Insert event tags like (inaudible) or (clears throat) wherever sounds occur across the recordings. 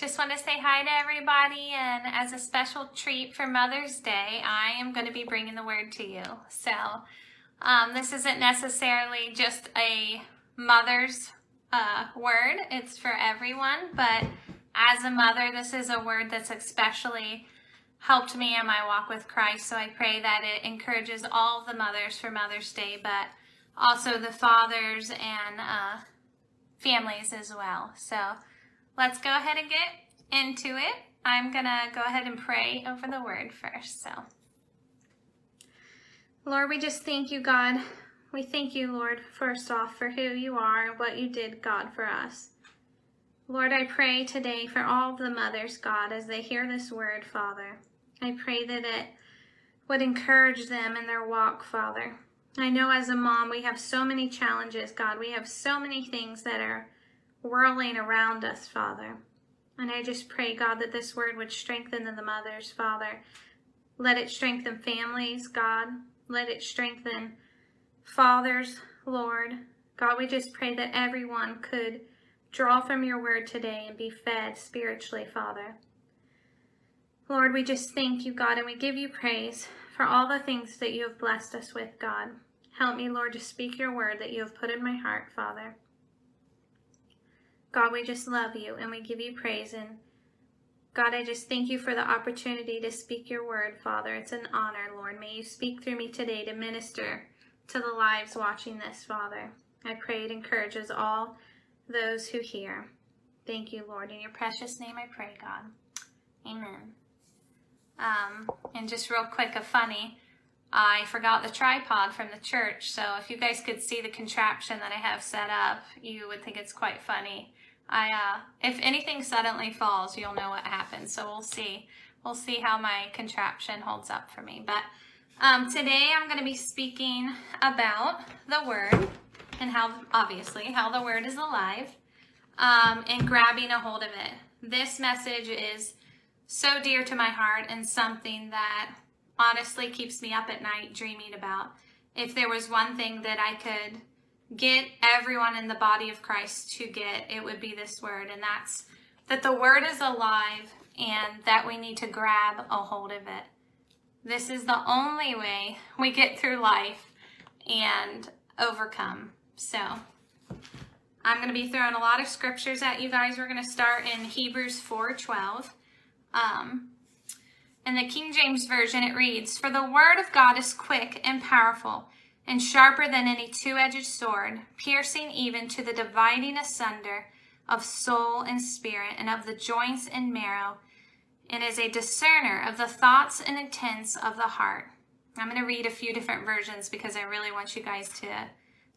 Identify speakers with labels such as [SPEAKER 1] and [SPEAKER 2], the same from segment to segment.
[SPEAKER 1] just want to say hi to everybody. And as a special treat for Mother's Day, I am going to be bringing the word to you. So, um, this isn't necessarily just a mother's uh, word, it's for everyone. But as a mother, this is a word that's especially helped me in my walk with Christ. So I pray that it encourages all the mothers for Mother's Day, but also the fathers and uh, families as well. So let's go ahead and get into it. I'm going to go ahead and pray over the word first. So, Lord, we just thank you, God. We thank you, Lord, first off, for who you are and what you did, God, for us. Lord, I pray today for all the mothers, God, as they hear this word, Father. I pray that it would encourage them in their walk, Father. I know as a mom, we have so many challenges, God. We have so many things that are whirling around us, Father. And I just pray, God, that this word would strengthen the mothers, Father. Let it strengthen families, God. Let it strengthen fathers, Lord. God, we just pray that everyone could draw from your word today and be fed spiritually, Father. Lord, we just thank you, God, and we give you praise for all the things that you have blessed us with, God. Help me, Lord, to speak your word that you have put in my heart, Father. God, we just love you and we give you praise. And God, I just thank you for the opportunity to speak your word, Father. It's an honor, Lord. May you speak through me today to minister to the lives watching this, Father. I pray it encourages all those who hear. Thank you, Lord. In your precious name I pray, God. Amen. Um, and just real quick, a funny, I forgot the tripod from the church. So if you guys could see the contraption that I have set up, you would think it's quite funny. I, uh, if anything suddenly falls, you'll know what happens. So we'll see. We'll see how my contraption holds up for me. But um, today I'm going to be speaking about the Word and how, obviously, how the Word is alive um, and grabbing a hold of it. This message is so dear to my heart and something that honestly keeps me up at night dreaming about. If there was one thing that I could get everyone in the body of Christ to get, it would be this word, and that's that the word is alive and that we need to grab a hold of it. This is the only way we get through life and overcome. So, I'm going to be throwing a lot of scriptures at you guys. We're going to start in Hebrews 4:12. Um, in the King James Version, it reads, For the word of God is quick and powerful, and sharper than any two edged sword, piercing even to the dividing asunder of soul and spirit, and of the joints and marrow, and is a discerner of the thoughts and intents of the heart. I'm going to read a few different versions because I really want you guys to,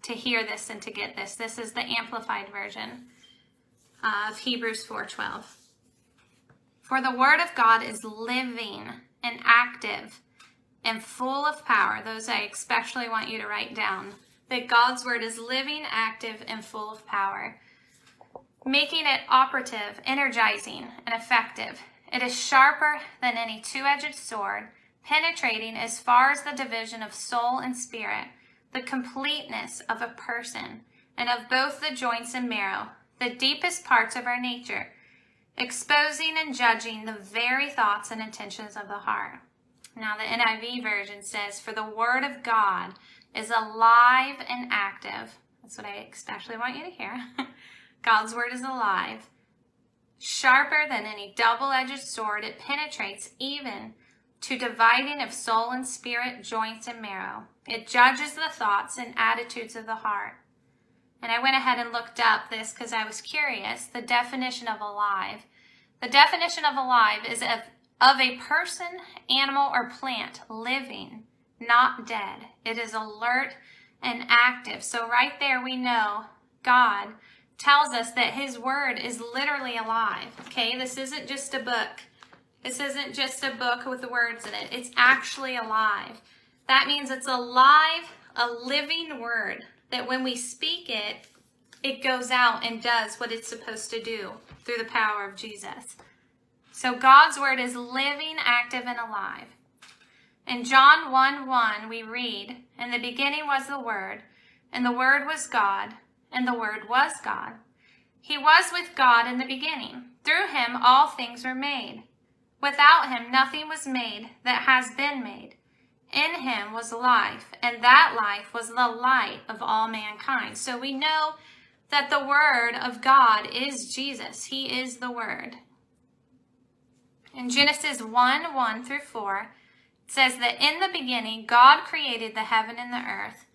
[SPEAKER 1] to hear this and to get this. This is the amplified version of Hebrews 4:12. For the word of God is living and active and full of power. Those I especially want you to write down. That God's word is living, active, and full of power, making it operative, energizing, and effective. It is sharper than any two edged sword, penetrating as far as the division of soul and spirit, the completeness of a person, and of both the joints and marrow, the deepest parts of our nature exposing and judging the very thoughts and intentions of the heart. Now, the NIV version says, For the word of God is alive and active. That's what I especially want you to hear. (laughs) God's word is alive, sharper than any double edged sword. It penetrates even to dividing of soul and spirit, joints and marrow. It judges the thoughts and attitudes of the heart. And I went ahead and looked up this because I was curious the definition of alive. The definition of alive is of, of a person, animal, or plant living, not dead. It is alert and active. So, right there, we know God tells us that His Word is literally alive. Okay, this isn't just a book. This isn't just a book with the words in it. It's actually alive. That means it's alive, a living word that when we speak it, it goes out and does what it's supposed to do through the power of Jesus. So God's word is living, active, and alive. In John 1 1, we read, In the beginning was the Word, and the Word was God, and the Word was God. He was with God in the beginning. Through him all things were made. Without him nothing was made that has been made. In him was life, and that life was the light of all mankind. So we know that the Word of God is Jesus. He is the Word. In Genesis 1 1 through 4, it says that in the beginning God created the heaven and the earth.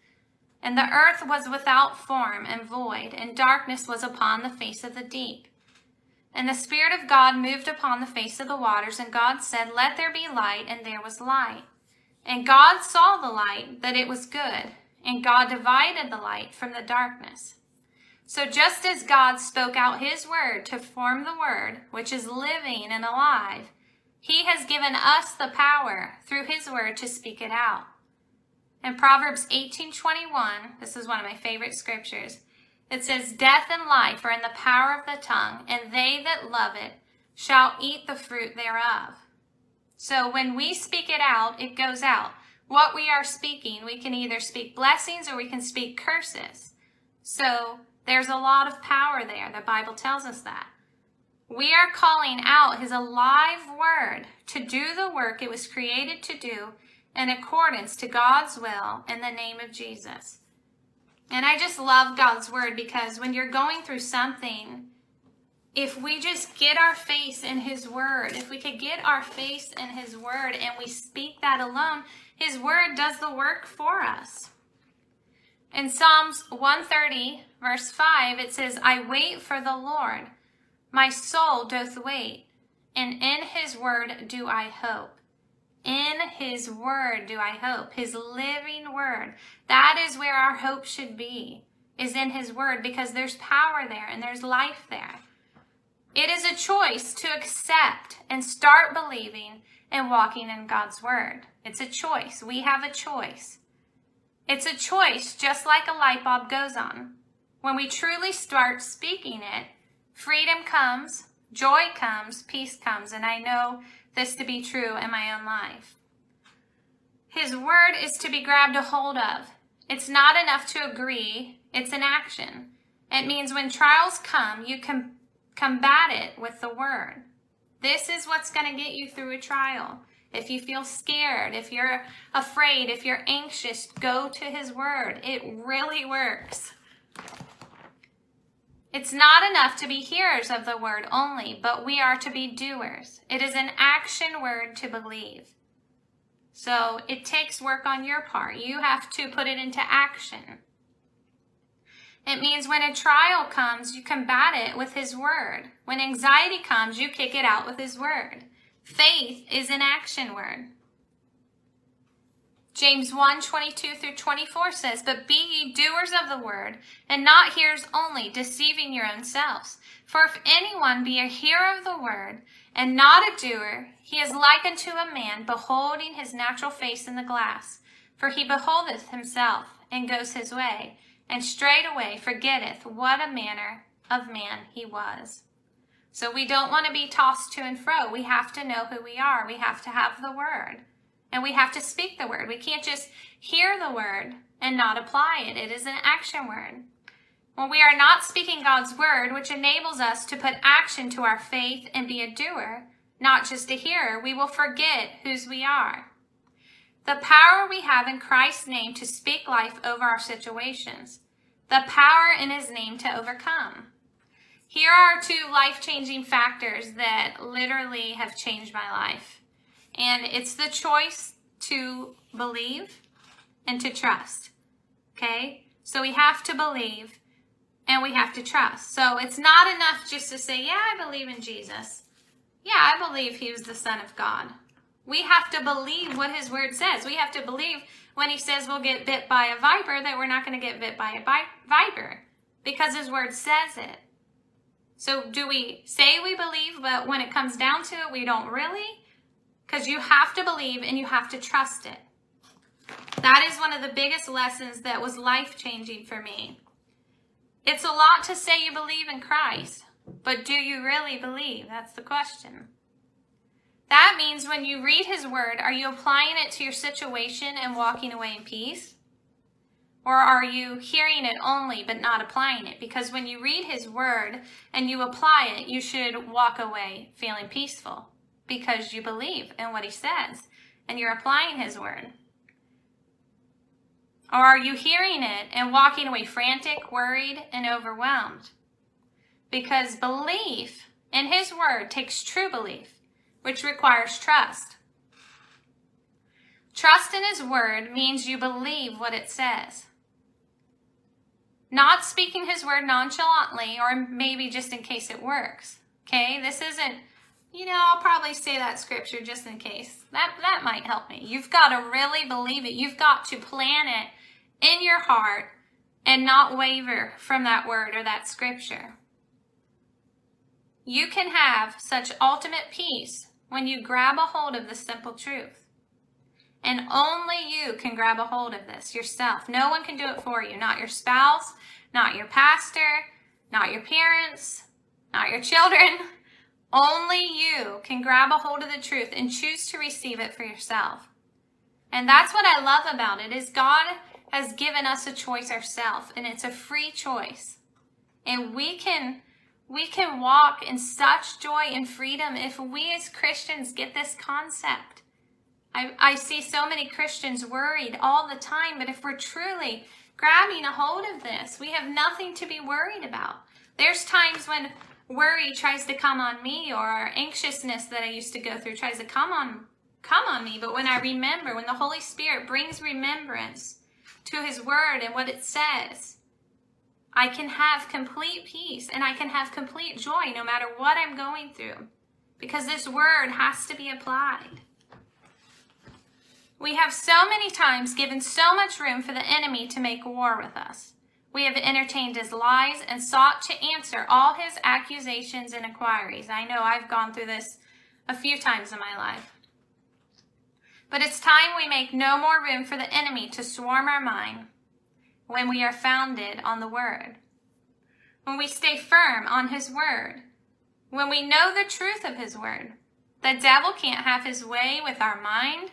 [SPEAKER 1] And the earth was without form and void, and darkness was upon the face of the deep. And the Spirit of God moved upon the face of the waters, and God said, Let there be light, and there was light. And God saw the light, that it was good, and God divided the light from the darkness. So just as God spoke out his word to form the word, which is living and alive, he has given us the power through his word to speak it out. In Proverbs 18:21, this is one of my favorite scriptures. It says, "Death and life are in the power of the tongue, and they that love it shall eat the fruit thereof." So when we speak it out, it goes out. What we are speaking, we can either speak blessings or we can speak curses. So there's a lot of power there. The Bible tells us that. We are calling out his alive word to do the work it was created to do in accordance to God's will in the name of Jesus. And I just love God's word because when you're going through something, if we just get our face in his word, if we could get our face in his word and we speak that alone, his word does the work for us. In Psalms 130, verse 5, it says, I wait for the Lord. My soul doth wait, and in his word do I hope. In his word do I hope, his living word. That is where our hope should be, is in his word, because there's power there and there's life there. It is a choice to accept and start believing and walking in God's word. It's a choice. We have a choice. It's a choice just like a light bulb goes on. When we truly start speaking it, freedom comes, joy comes, peace comes, and I know this to be true in my own life. His word is to be grabbed a hold of. It's not enough to agree, it's an action. It means when trials come, you can combat it with the word. This is what's going to get you through a trial. If you feel scared, if you're afraid, if you're anxious, go to his word. It really works. It's not enough to be hearers of the word only, but we are to be doers. It is an action word to believe. So it takes work on your part. You have to put it into action. It means when a trial comes, you combat it with His Word. When anxiety comes, you kick it out with His Word. Faith is an action word. James 1 22 through 24 says, But be ye doers of the word, and not hearers only, deceiving your own selves. For if anyone be a hearer of the word, and not a doer, he is like unto a man beholding his natural face in the glass. For he beholdeth himself, and goes his way, and straightway forgetteth what a manner of man he was. So we don't want to be tossed to and fro. We have to know who we are. We have to have the word. And we have to speak the word. We can't just hear the word and not apply it. It is an action word. When we are not speaking God's word, which enables us to put action to our faith and be a doer, not just a hearer, we will forget whose we are. The power we have in Christ's name to speak life over our situations. The power in his name to overcome. Here are two life changing factors that literally have changed my life. And it's the choice to believe and to trust. Okay? So we have to believe and we have to trust. So it's not enough just to say, yeah, I believe in Jesus. Yeah, I believe he was the Son of God. We have to believe what his word says. We have to believe when he says we'll get bit by a viper that we're not going to get bit by a viper because his word says it. So do we say we believe, but when it comes down to it, we don't really? because you have to believe and you have to trust it. That is one of the biggest lessons that was life changing for me. It's a lot to say you believe in Christ, but do you really believe? That's the question. That means when you read his word, are you applying it to your situation and walking away in peace? Or are you hearing it only but not applying it? Because when you read His Word and you apply it, you should walk away feeling peaceful because you believe in what He says and you're applying His Word. Or are you hearing it and walking away frantic, worried, and overwhelmed? Because belief in His Word takes true belief, which requires trust. Trust in His Word means you believe what it says. Not speaking His Word nonchalantly or maybe just in case it works. Okay? This isn't, you know, I'll probably say that scripture just in case. That, that might help me. You've got to really believe it. You've got to plan it in your heart and not waver from that word or that scripture. You can have such ultimate peace when you grab a hold of the simple truth. And only you can grab a hold of this yourself. No one can do it for you. Not your spouse, not your pastor, not your parents, not your children. (laughs) Only you can grab a hold of the truth and choose to receive it for yourself. And that's what I love about it is God has given us a choice ourselves and it's a free choice. And we can we can walk in such joy and freedom if we as Christians get this concept. I, I see so many Christians worried all the time, but if we're truly grabbing a hold of this, we have nothing to be worried about. There's times when worry tries to come on me or anxiousness that I used to go through tries to come on come on me, but when I remember, when the Holy Spirit brings remembrance to his word and what it says, I can have complete peace and I can have complete joy no matter what I'm going through because this word has to be applied. We have so many times given so much room for the enemy to make war with us. We have entertained his lies and sought to answer all his accusations and inquiries. I know I've gone through this a few times in my life. But it's time we make no more room for the enemy to swarm our mind when we are founded on the Word. When we stay firm on His Word. When we know the truth of His Word. The devil can't have his way with our mind.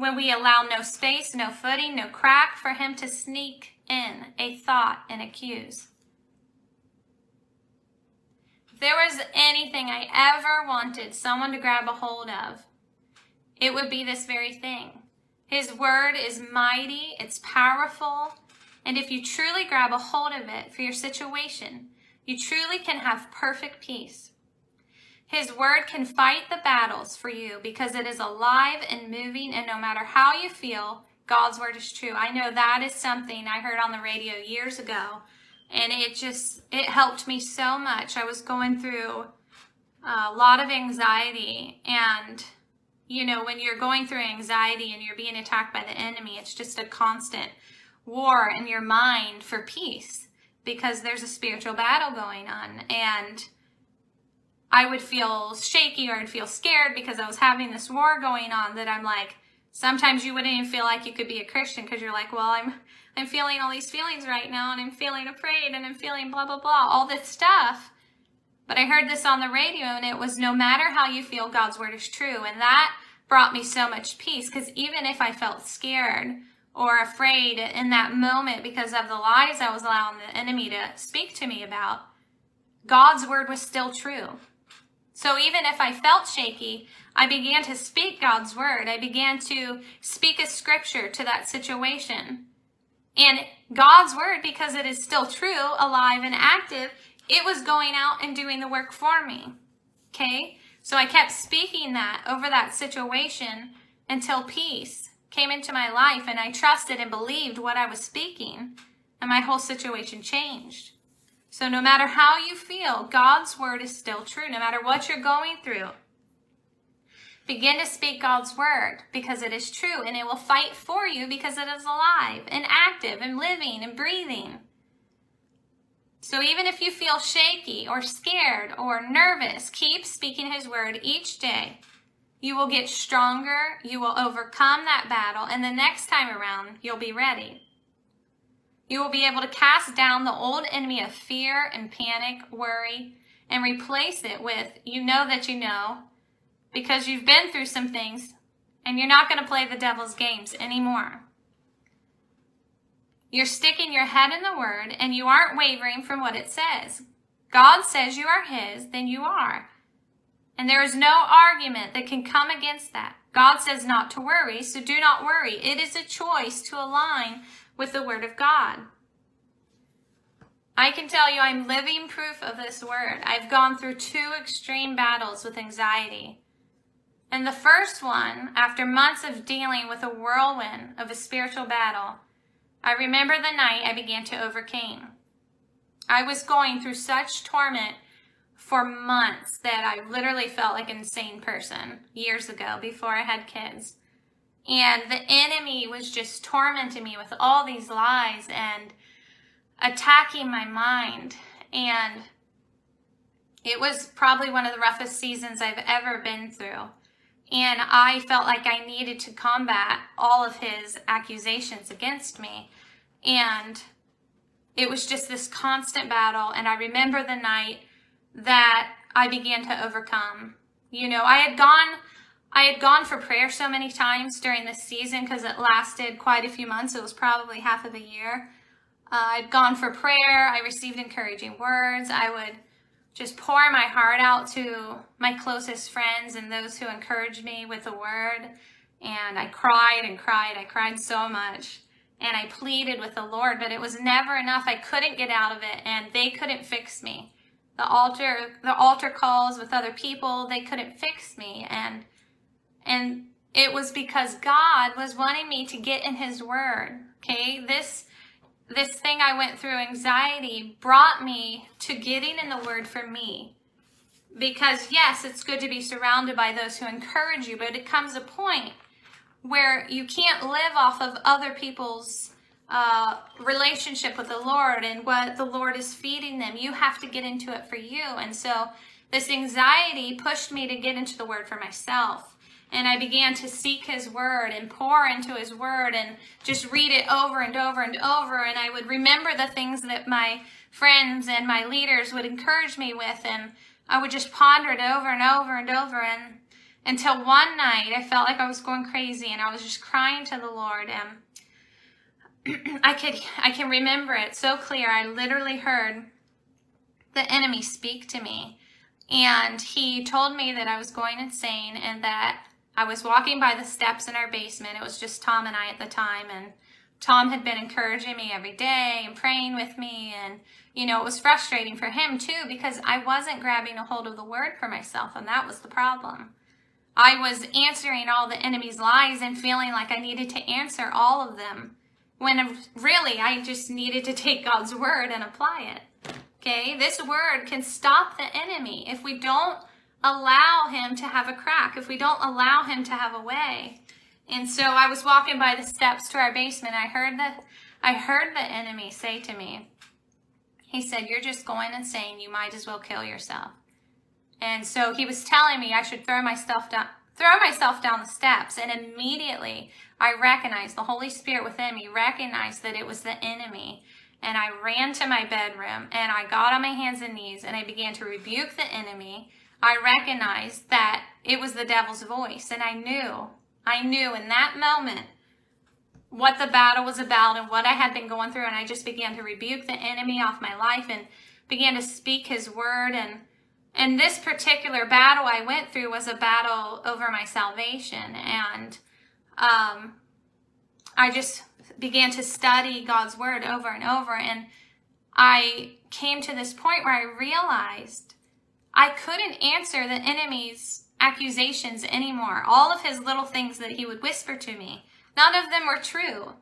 [SPEAKER 1] When we allow no space, no footing, no crack for him to sneak in a thought and accuse. If there was anything I ever wanted someone to grab a hold of, it would be this very thing. His word is mighty, it's powerful, and if you truly grab a hold of it for your situation, you truly can have perfect peace. His word can fight the battles for you because it is alive and moving, and no matter how you feel, God's word is true. I know that is something I heard on the radio years ago, and it just it helped me so much. I was going through a lot of anxiety and you know, when you're going through anxiety and you're being attacked by the enemy, it's just a constant war in your mind for peace because there's a spiritual battle going on. And I would feel shaky or I'd feel scared because I was having this war going on that I'm like, sometimes you wouldn't even feel like you could be a Christian because you're like, well, I'm, I'm feeling all these feelings right now and I'm feeling afraid and I'm feeling blah, blah, blah, all this stuff. But I heard this on the radio and it was no matter how you feel, God's word is true. And that brought me so much peace because even if I felt scared or afraid in that moment because of the lies I was allowing the enemy to speak to me about, God's word was still true. So even if I felt shaky, I began to speak God's word. I began to speak a scripture to that situation. And God's word, because it is still true, alive, and active, it was going out and doing the work for me. Okay? So I kept speaking that over that situation until peace came into my life and I trusted and believed what I was speaking and my whole situation changed. So no matter how you feel, God's word is still true, no matter what you're going through. Begin to speak God's word because it is true and it will fight for you because it is alive and active and living and breathing. So even if you feel shaky or scared or nervous, keep speaking his word each day. You will get stronger, you will overcome that battle, and the next time around, you'll be ready. You will be able to cast down the old enemy of fear and panic, worry, and replace it with, you know that you know, because you've been through some things, and you're not going to play the devil's games anymore. You're sticking your head in the word and you aren't wavering from what it says. God says you are his, then you are. And there is no argument that can come against that. God says not to worry, so do not worry. It is a choice to align with the word of God. I can tell you I'm living proof of this word. I've gone through two extreme battles with anxiety. And the first one, after months of dealing with a whirlwind of a spiritual battle, I remember the night I began to overcome. I was going through such torment for months that I literally felt like an insane person years ago before I had kids. And the enemy was just tormenting me with all these lies and attacking my mind. And it was probably one of the roughest seasons I've ever been through. And I felt like I needed to combat all of his accusations against me. And it was just this constant battle. And I remember the night that I began to overcome. You know, I had gone, I had gone for prayer so many times during this season because it lasted quite a few months. It was probably half of a year. Uh, I'd gone for prayer. I received encouraging words. I would just pour my heart out to my closest friends and those who encouraged me with the word. And I cried and cried. I cried so much. And I pleaded with the Lord, but it was never enough. I couldn't get out of it, and they couldn't fix me. The altar, the altar calls with other people, they couldn't fix me. And, and it was because God was wanting me to get in His Word. Okay. This, this thing I went through, anxiety, brought me to getting in the Word for me. Because yes, it's good to be surrounded by those who encourage you, but it comes a point where you can't live off of other people's uh, relationship with the Lord and what the Lord is feeding them. You have to get into it for you. And so this anxiety pushed me to get into the Word for myself and I began to seek his word and pour into his word and just read it over and over and over. And I would remember the things that my friends and my leaders would encourage me with. And I would just ponder it over and over and over. And until one night I felt like I was going crazy and I was just crying to the Lord. And (clears throat) I could, I can remember it so clear. I literally heard the enemy speak to me. And he told me that I was going insane and that I was walking by the steps in our basement. It was just Tom and I at the time. And Tom had been encouraging me every day and praying with me. And, you know, it was frustrating for him too because I wasn't grabbing a hold of the word for myself. And that was the problem. I was answering all the enemy's lies and feeling like I needed to answer all of them when really I just needed to take God's word and apply it. Okay, this word can stop the enemy. If we don't allow him to have a crack, if we don't allow him to have a way. And so I was walking by the steps to our basement. I heard the, I heard the enemy say to me, he said, you're just going insane. You might as well kill yourself. And so he was telling me I should throw myself down, throw myself down the steps. And immediately I recognized the Holy Spirit within me recognized that it was the enemy. And I ran to my bedroom and I got on my hands and knees and I began to rebuke the enemy I recognized that it was the devil's voice. And I knew, I knew in that moment what the battle was about and what I had been going through. And I just began to rebuke the enemy off my life and began to speak his word. And, and this particular battle I went through was a battle over my salvation. And, um, I just began to study God's word over and over. And I came to this point where I realized I couldn't answer the enemy's accusations anymore. All of his little things that he would whisper to me, none of them were true.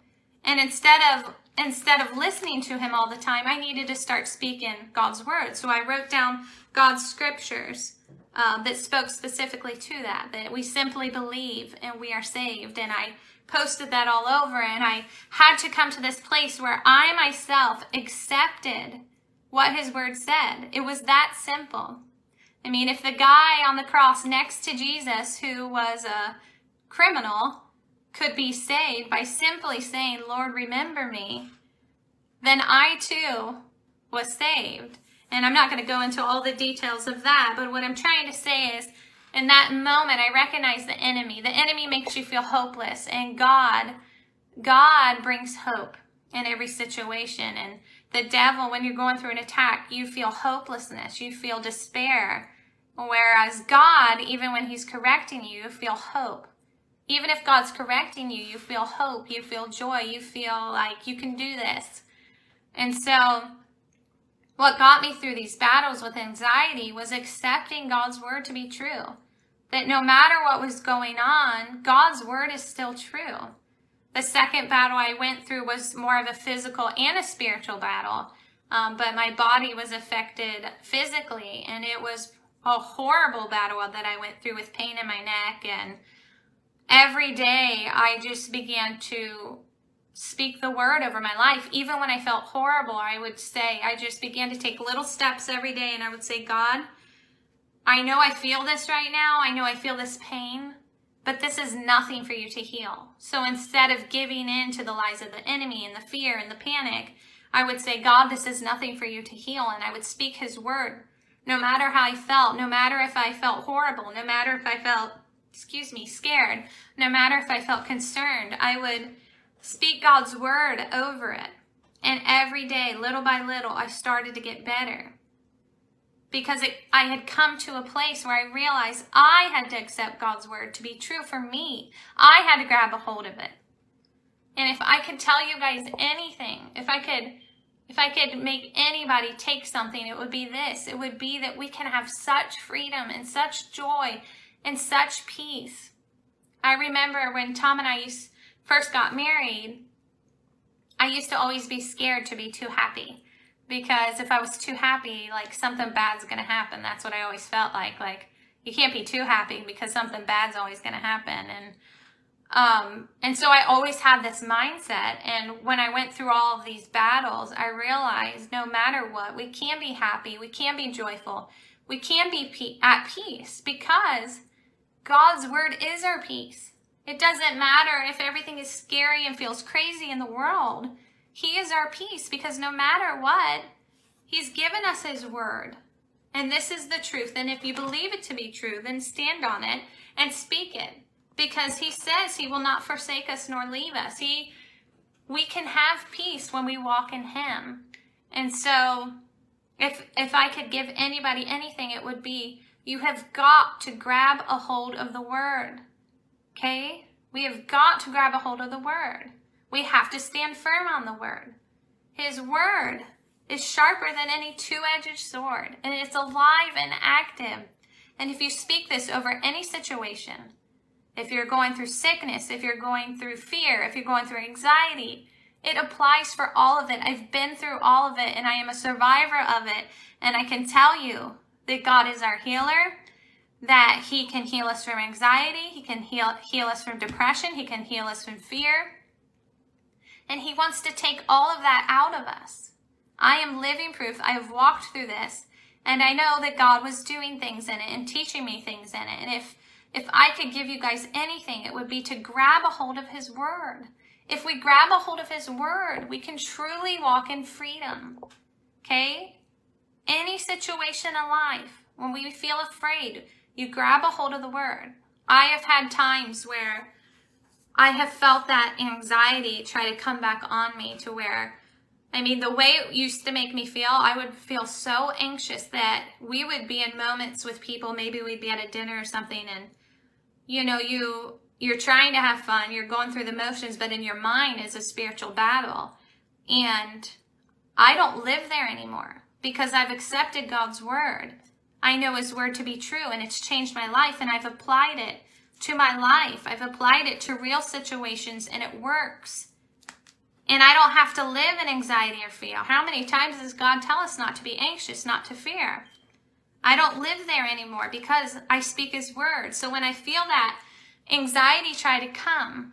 [SPEAKER 1] And instead of instead of listening to him all the time, I needed to start speaking God's word. So I wrote down God's scriptures uh, that spoke specifically to that, that we simply believe and we are saved. And I posted that all over, and I had to come to this place where I myself accepted what his word said. It was that simple. I mean, if the guy on the cross next to Jesus, who was a criminal, could be saved by simply saying, Lord, remember me, then I too was saved. And I'm not going to go into all the details of that, but what I'm trying to say is, in that moment, I recognize the enemy. The enemy makes you feel hopeless, and God, God brings hope. in every situation. And the devil, when you're going through an attack, you feel hopelessness, you feel despair. Whereas God, even when He's correcting you, you feel hope. Even if God's correcting you, you feel hope, you feel joy, you feel like you can do this. And so, what got me through these battles with anxiety was accepting God's word to be true. That no matter what was going on, God's word is still true. The second battle I went through was more of a physical and a spiritual battle. Um, but my body was affected physically, and it was a horrible battle that I went through with pain in my neck. And every day I just began to speak the word over my life. Even when I felt horrible, I would say, I just began to take little steps every day, and I would say, God, I know I feel this right now. I know I feel this pain, but this is nothing for you to heal. So instead of giving in to the lies of the enemy and the fear and the panic, I would say, God, this is nothing for you to heal. And I would speak his word no matter how I felt, no matter if I felt horrible, no matter if I felt, excuse me, scared, no matter if I felt concerned, I would speak God's word over it. And every day, little by little, I started to get better because it, I had come to a place where I realized I had to accept God's word to be true for me. I had to grab a hold of it. And if I could tell you guys anything, if I could if I could make anybody take something, it would be this. It would be that we can have such freedom and such joy and such peace. I remember when Tom and I used, first got married, I used to always be scared to be too happy because if I was too happy, like something bad's going to happen. That's what I always felt like. Like you can't be too happy because something bad's always going to happen. And um, and so I always had this mindset. And when I went through all of these battles, I realized no matter what, we can be happy, we can be joyful, we can be pe- at peace because God's word is our peace. It doesn't matter if everything is scary and feels crazy in the world. He is our peace because no matter what, He's given us His word. And this is the truth. And if you believe it to be true, then stand on it and speak it. Because He says He will not forsake us nor leave us. He, we can have peace when we walk in Him. And so, if, if I could give anybody anything, it would be you have got to grab a hold of the word. Okay? We have got to grab a hold of the word. We have to stand firm on the word. His word is sharper than any two edged sword, and it's alive and active. And if you speak this over any situation, if you're going through sickness, if you're going through fear, if you're going through anxiety, it applies for all of it. I've been through all of it and I am a survivor of it. And I can tell you that God is our healer, that He can heal us from anxiety, He can heal, heal us from depression, He can heal us from fear. And He wants to take all of that out of us. I am living proof. I have walked through this. And I know that God was doing things in it and teaching me things in it. And if, if I could give you guys anything, it would be to grab a hold of His Word. If we grab a hold of His Word, we can truly walk in freedom. Okay? Any situation in life, when we feel afraid, you grab a hold of the Word. I have had times where I have felt that anxiety try to come back on me to where, I mean, the way it used to make me feel, I would feel so anxious that we would be in moments with people, maybe we'd be at a dinner or something, and you know, you you're trying to have fun, you're going through the motions, but in your mind is a spiritual battle. And I don't live there anymore because I've accepted God's word. I know his word to be true and it's changed my life and I've applied it to my life. I've applied it to real situations and it works. And I don't have to live in anxiety or fear. How many times does God tell us not to be anxious, not to fear? I don't live there anymore because I speak His word. So when I feel that anxiety try to come,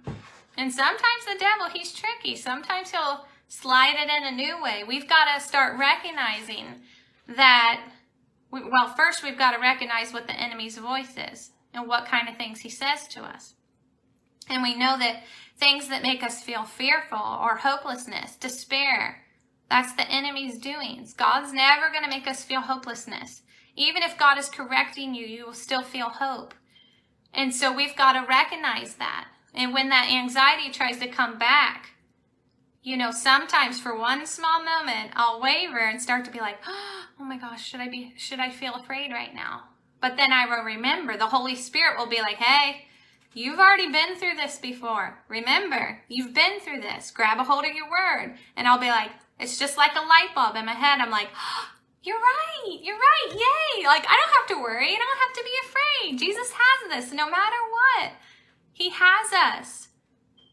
[SPEAKER 1] and sometimes the devil, he's tricky. Sometimes he'll slide it in a new way. We've got to start recognizing that, well, first we've got to recognize what the enemy's voice is and what kind of things he says to us. And we know that things that make us feel fearful or hopelessness, despair, that's the enemy's doings. God's never going to make us feel hopelessness. Even if God is correcting you, you will still feel hope. And so we've got to recognize that. And when that anxiety tries to come back, you know, sometimes for one small moment, I'll waver and start to be like, (gasps) oh my gosh, should I be, should I feel afraid right now? But then I will remember the Holy Spirit will be like, hey, you've already been through this before. Remember, you've been through this. Grab a hold of your word. And I'll be like, it's just like a light bulb in my head. I'm like, (gasps) oh, you're right. You're right. Yay. Like, I don't have to worry. I don't have to be afraid. Jesus has this no matter what. He has us.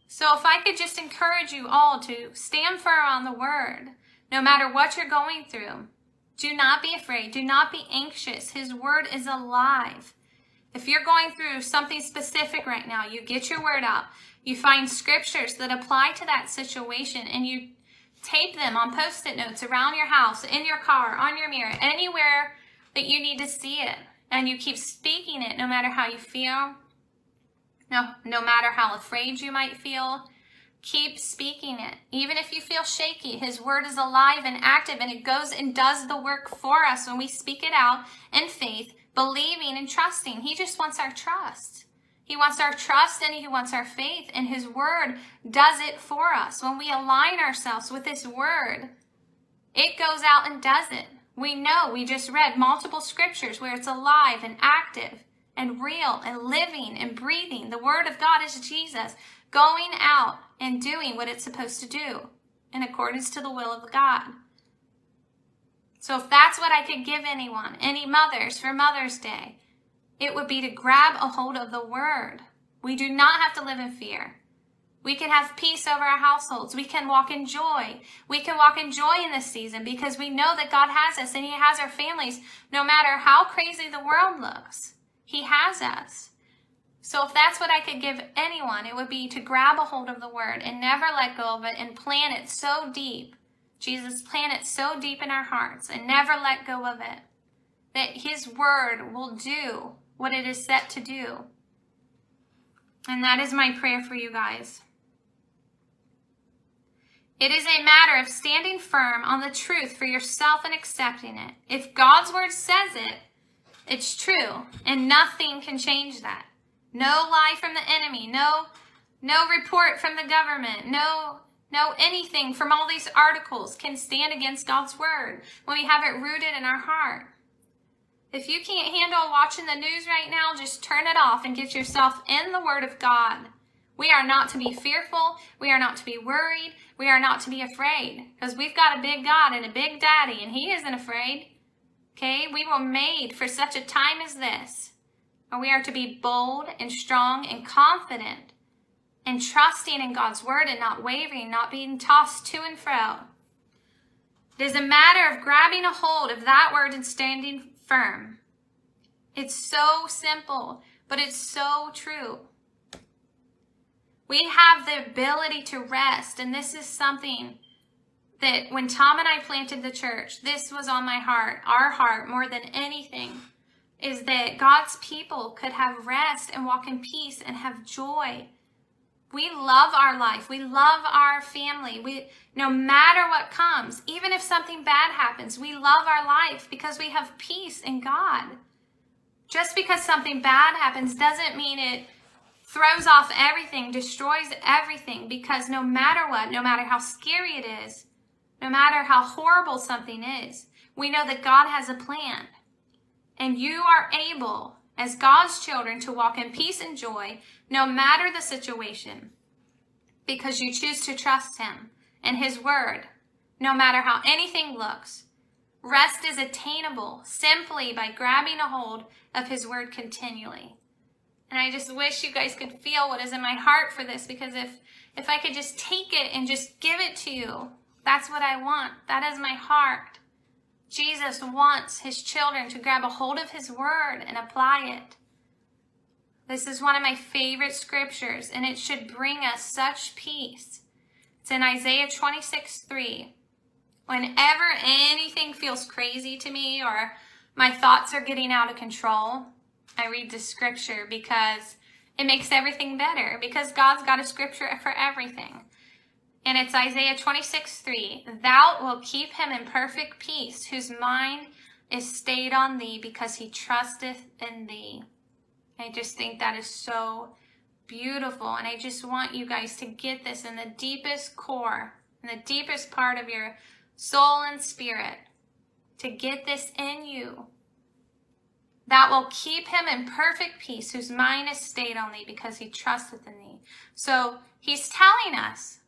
[SPEAKER 1] So if I could just encourage you all to stand firm on the word, no matter what you're going through, do not be afraid. Do not be anxious. His word is alive. If you're going through something specific right now, you get your word out. You find scriptures that apply to that situation and you tape them on post-it notes around your house, in your car, on your mirror, anywhere that you need to see it. And you keep speaking it no matter how you feel, no, no matter how afraid you might feel, keep speaking it. Even if you feel shaky, His word is alive and active and it goes and does the work for us when we speak it out in faith, believing and trusting. He just wants our trust. He wants our trust and He wants our faith, and His word does it for us. When we align ourselves with His word, it goes out and does it. We know, we just read multiple scriptures where it's alive and active and real and living and breathing. The Word of God is Jesus going out and doing what it's supposed to do in accordance to the will of God. So if that's what I could give anyone, any mothers for Mother's Day, it would be to grab a hold of the Word. We do not have to live in fear. We can have peace over our households. We can walk in joy. We can walk in joy in this season because we know that God has us and He has our families no matter how crazy the world looks. He has us. So if that's what I could give anyone, it would be to grab a hold of the word and never let go of it and plant it so deep. Jesus plant it so deep in our hearts and never let go of it. That his word will do what it is set to do. And that is my prayer for you guys. It is a matter of standing firm on the truth for yourself and accepting it. If God's word says it, it's true, and nothing can change that. No lie from the enemy, no no report from the government, no no anything from all these articles can stand against God's word when we have it rooted in our heart. If you can't handle watching the news right now, just turn it off and get yourself in the word of God. We are not to be fearful. We are not to be worried. We are not to be afraid because we've got a big God and a big daddy and he isn't afraid. Okay, we were made for such a time as this. And we are to be bold and strong and confident and trusting in God's word and not wavering, not being tossed to and fro. It is a matter of grabbing a hold of that word and standing firm. It's so simple, but it's so true. We have the ability to rest, and this is something that when Tom and I planted the church, this was on my heart, our heart more than anything, is that God's people could have rest and walk in peace and have joy. We love our life. We love our family. We no matter what comes, even if something bad happens, we love our life because we have peace in God. Just because something bad happens doesn't mean it throws off everything, destroys everything because no matter what, no matter how scary it is, no matter how horrible something is, we know that God has a plan. And you are able, as God's children, to walk in peace and joy, no matter the situation, because you choose to trust Him and His Word, no matter how anything looks. Rest is attainable simply by grabbing a hold of His Word continually. And I just wish you guys could feel what is in my heart for this because if if I could just take it and just give it to you, that's what I want. That is my heart. Jesus wants his children to grab a hold of his word and apply it. This is one of my favorite scriptures, and it should bring us such peace. It's in Isaiah 26 3. Whenever anything feels crazy to me or my thoughts are getting out of control, I read the scripture because it makes everything better, because God's got a scripture for everything. And it's Isaiah 26, 3. Thou wilt keep him in perfect peace, whose mind is stayed on thee, because he trusteth in thee. I just think that is so beautiful. And I just want you guys to get this in the deepest core in the deepest part of your soul and spirit to get this in you that will keep him in perfect peace, whose mind is stayed on thee because he trusteth in thee. So he's telling us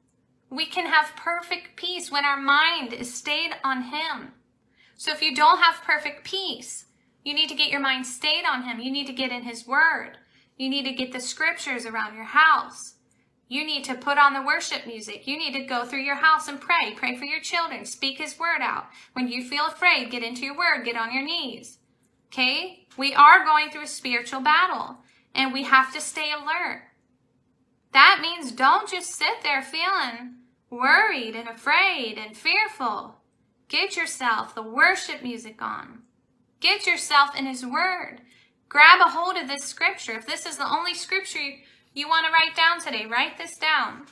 [SPEAKER 1] we can have perfect peace when our mind is stayed on him. So if you don't have perfect peace, you need to get your mind stayed on him. You need to get in his word. You need to get the scriptures around your house. You need to put on the worship music. You need to go through your house and pray. Pray for your children. Speak his word out. When you feel afraid, get into your word. Get on your knees. Okay? We are going through a spiritual battle and we have to stay alert. That means don't just sit there feeling worried and afraid and fearful. Get yourself the worship music on. Get yourself in His Word. Grab a hold of this scripture. If this is the only scripture you, want to write down today, write this down.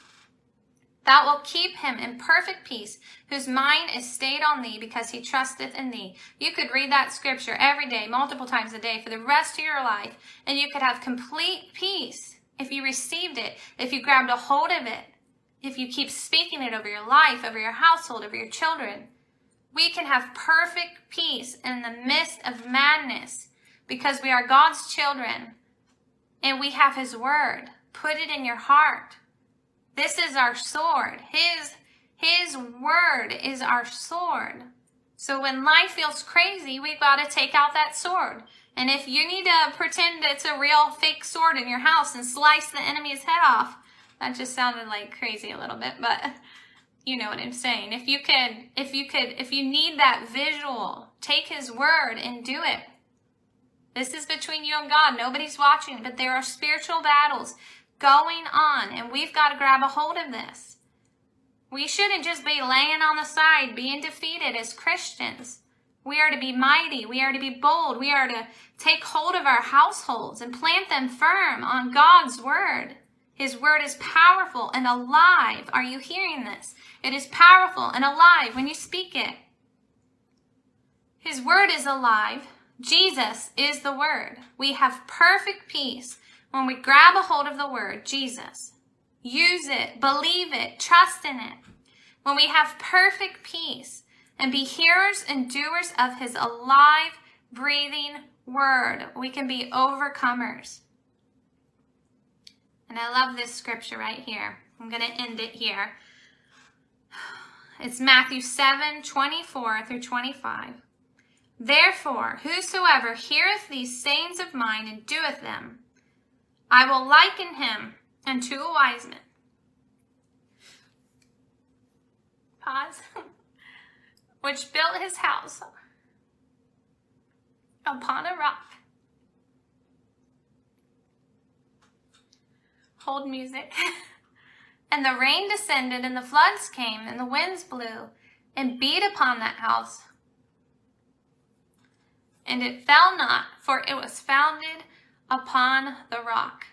[SPEAKER 1] That will keep him in perfect peace, whose mind is stayed on thee because he trusteth in thee. You could read that scripture every day, multiple times a day for the rest of your life, and you could have complete peace if you received it, if you grabbed a hold of it, if you keep speaking it over your life, over your household, over your children. We can have perfect peace in the midst of madness because we are God's children and we have his word. Put it in your heart. This is our sword. His, his word is our sword. So when life feels crazy, we've got to take out that sword. And if you need to pretend it's a real fake sword in your house and slice the enemy's head off, that just sounded like crazy a little bit, but you know what I'm saying. If you could, if you could, if you need that visual, take his word and do it. This is between you and God. Nobody's watching, but there are spiritual battles going on, and we've got to grab a hold of this. We shouldn't just be laying on the side, being defeated as Christians. We are to be mighty. We are to be bold. We are to take hold of our households and plant them firm on God's word. His word is powerful and alive. Are you hearing this? It is powerful and alive when you speak it. His word is alive. Jesus is the word. We have perfect peace when we grab a hold of the word, Jesus, use it, believe it, trust in it, when we have perfect peace and be hearers and doers of his alive, breathing word, we can be overcomers. And I love this scripture right here. I'm going to end it here. It's Matthew 7 24 through 25. Therefore, whosoever heareth these sayings of mine and doeth them, I will liken him unto a wise man. Pause. (laughs) Which built his house upon a rock. Hold music. (laughs) and the rain descended, and the floods came, and the winds blew, and beat upon that house. And it fell not, for it was founded upon the rock.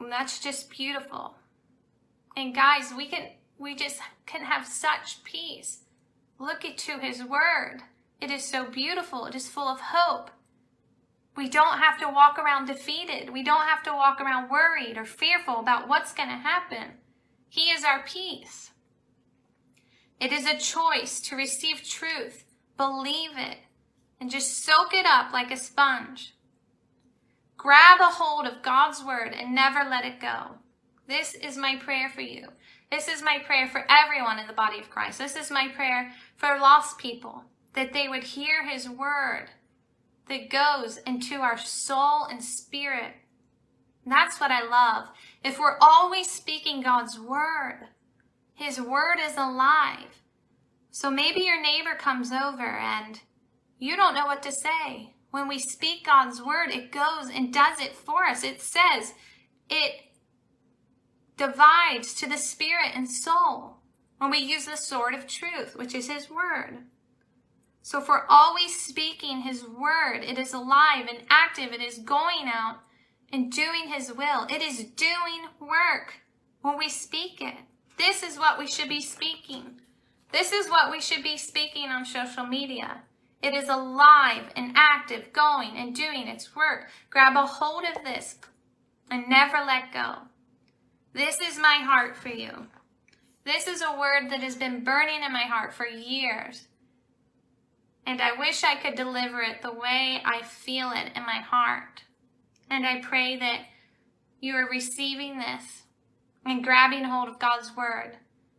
[SPEAKER 1] And that's just beautiful. And guys, we can we just can have such peace. Look into his word. It is so beautiful. It is full of hope. We don't have to walk around defeated. We don't have to walk around worried or fearful about what's going to happen. He is our peace. It is a choice to receive truth, believe it, and just soak it up like a sponge. Grab a hold of God's word and never let it go. This is my prayer for you. This is my prayer for everyone in the body of Christ. This is my prayer for lost people that they would hear his word that goes into our soul and spirit. That's what I love. If we're always speaking God's word, his word is alive. So maybe your neighbor comes over and you don't know what to say. When we speak God's word, it goes and does it for us. It says it divides to the spirit and soul when we use the sword of truth, which is his word. So we're always speaking his word, it is alive and active. It is going out and doing his will. It is doing work when we speak it. This is what we should be speaking. This is what we should be speaking on social media. It is alive and active, going and doing its work. Grab a hold of this and never let go. This is my heart for you. This is a word that has been burning in my heart for years. And I wish I could deliver it the way I feel it in my heart. And I pray that you are receiving this and grabbing hold of God's word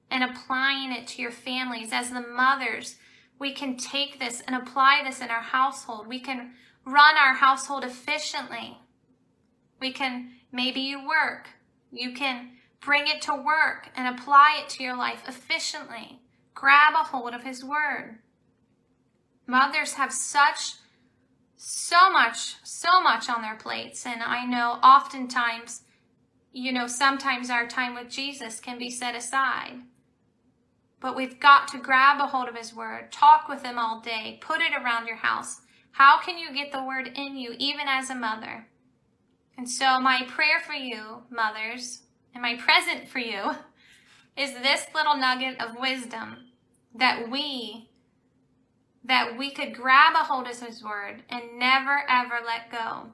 [SPEAKER 1] and applying it to your families. As the mothers, we can take this and apply this in our household. We can run our household efficiently. We can, maybe you work, you can bring it to work and apply it to your life efficiently. Grab a hold of His Word. Mothers have such, so much, so much on their plates. And I know oftentimes, you know, sometimes our time with Jesus can be set aside. But we've got to grab a hold of His Word, talk with Him all day, put it around your house. How can you get the Word in you, even as a mother? And so, my prayer for you, mothers, and my present for you (laughs) is this little nugget of wisdom that we that we could grab a hold of his word and never ever let go.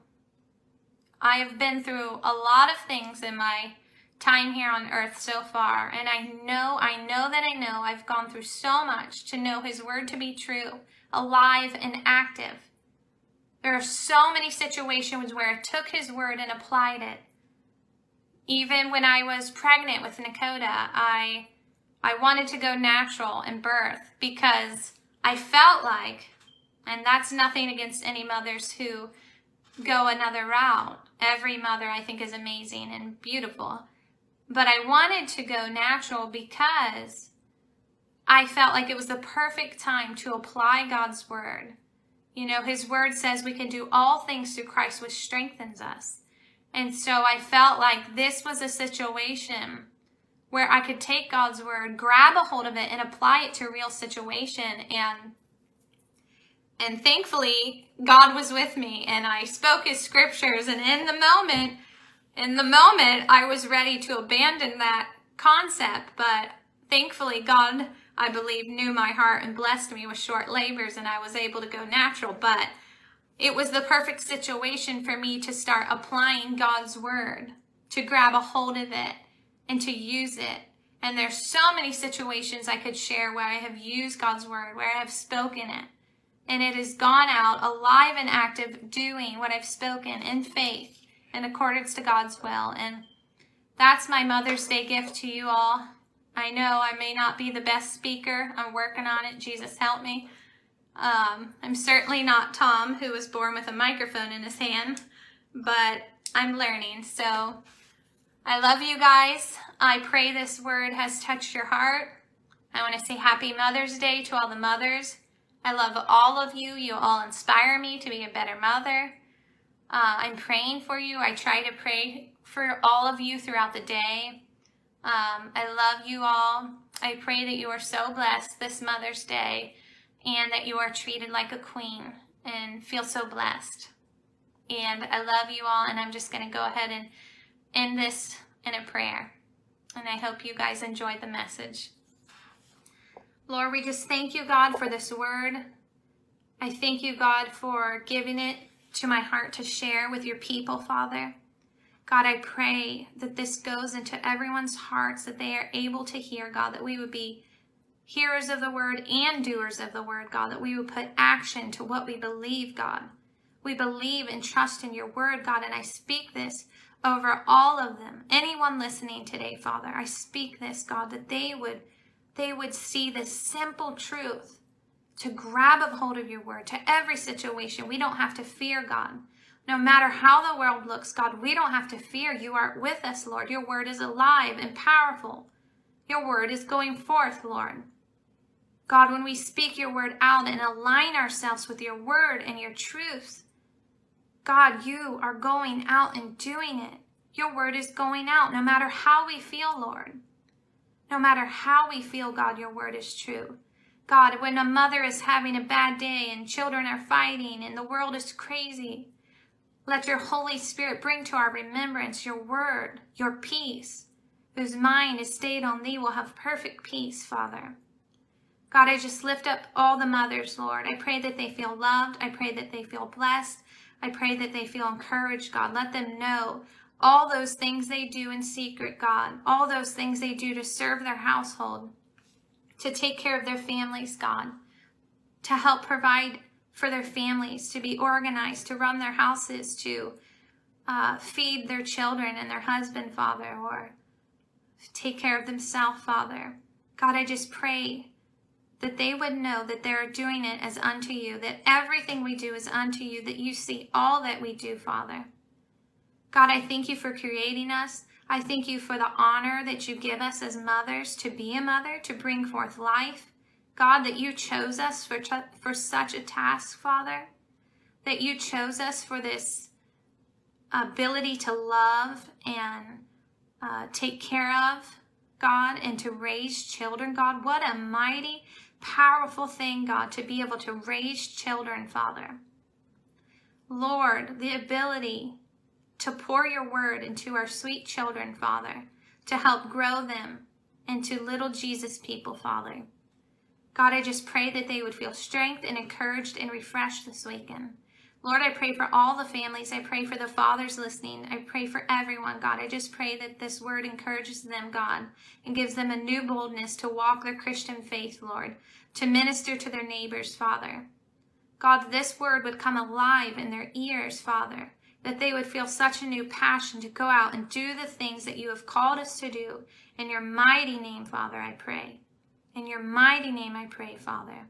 [SPEAKER 1] I have been through a lot of things in my time here on earth so far, and I know, I know that I know I've gone through so much to know his word to be true, alive and active. There are so many situations where I took his word and applied it. Even when I was pregnant with Nakota, I I wanted to go natural in birth because I felt like, and that's nothing against any mothers who go another route. Every mother I think is amazing and beautiful. But I wanted to go natural because I felt like it was the perfect time to apply God's word. You know, His word says we can do all things through Christ, which strengthens us. And so I felt like this was a situation where I could take God's word, grab a hold of it, and apply it to a real situation. And and thankfully, God was with me, and I spoke His scriptures. And in the moment, in the moment, I was ready to abandon that concept. But thankfully, God, I believe, knew my heart and blessed me with short labors, and I was able to go natural. But it was the perfect situation for me to start applying God's word, to grab a hold of it and to use it. And there's so many situations I could share where I have used God's word, where I have spoken it. And it has gone out alive and active, doing what I've spoken in faith in accordance to God's will. And that's my Mother's Day gift to you all. I know I may not be the best speaker. I'm working on it. Jesus help me. Um, I'm certainly not Tom, who was born with a microphone in his hand, but I'm learning. So I love you guys. I pray this word has touched your heart. I want to say happy Mother's Day to all the mothers. I love all of you. You all inspire me to be a better mother. Uh, I'm praying for you. I try to pray for all of you throughout the day. Um, I love you all. I pray that you are so blessed this Mother's Day and that you are treated like a queen and feel so blessed. And I love you all, and I'm just going to go ahead and end this in a prayer. And I hope you guys enjoyed the message. Lord, we just thank you, God, for this word. I thank you, God, for giving it to my heart to share with your people, Father. God, I pray that this goes into everyone's hearts, that they are able to hear, God, that we would be hearers of the word and doers of the word, God, that we would put action to what we believe, God. We believe and trust in your word, God, and I speak this over all of them. Anyone listening today, Father, I speak this, God, that they would they would see this simple truth to grab a hold of your word to every situation. We don't have to fear God. No matter how the world looks, God, we don't have to fear. You are with us, Lord. Your word is alive and powerful. Your word is going forth, Lord. God, when we speak your word out and align ourselves with your word and your truth, God, you are going out and doing it. Your word is going out no matter how we feel, Lord. No matter how we feel, God, your word is true. God, when a mother is having a bad day and children are fighting and the world is crazy, let your Holy Spirit bring to our remembrance your word, your peace. Whose mind is stayed on thee will have perfect peace, Father. God, I just lift up all the mothers, Lord. I pray that they feel loved. I pray that they feel blessed. I pray that they feel encouraged, God. Let them know all those things they do in secret, God, all those things they do to serve their household, to take care of their families, God, to help provide for their families, to be organized, to run their houses, to uh, feed their children and their husband, Father, or take care of themselves, Father. God, I just pray that they would know that they're doing it as unto you, that everything we do is unto you, that you see all that we do, Father. God, I thank you for creating us. I thank you for the honor that you give us as mothers to be a mother, to bring forth life. God, that you chose us for, for such a task, Father, that you chose us for this ability to love and uh, take care of, God, and to raise children, God. What a mighty, powerful thing, God, to be able to raise children, Father. Lord, the ability to pour your word into our sweet children, Father, to help grow them into little Jesus people, Father. God, I just pray that they would feel strength and encouraged and refreshed this weekend. Lord, I pray for all the families. I pray for the fathers listening. I pray for everyone, God. I just pray that this word encourages them, God, and gives them a new boldness to walk their Christian faith, Lord, to minister to their neighbors, Father. God, this word would come alive in their ears, Father, that they would feel such a new passion to go out and do the things that you have called us to do. In your mighty name, Father, I pray. In your mighty name, I pray, Father.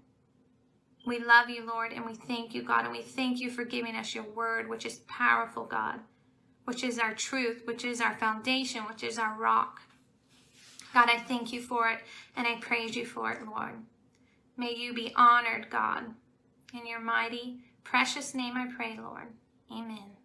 [SPEAKER 1] We love you, Lord, and we thank you, God, and we thank you for giving us your word, which is powerful, God, which is our truth, which is our foundation, which is our rock. God, I thank you for it, and I praise you for it, Lord. May you be honored, God. In your mighty, precious name I pray, Lord. Amen.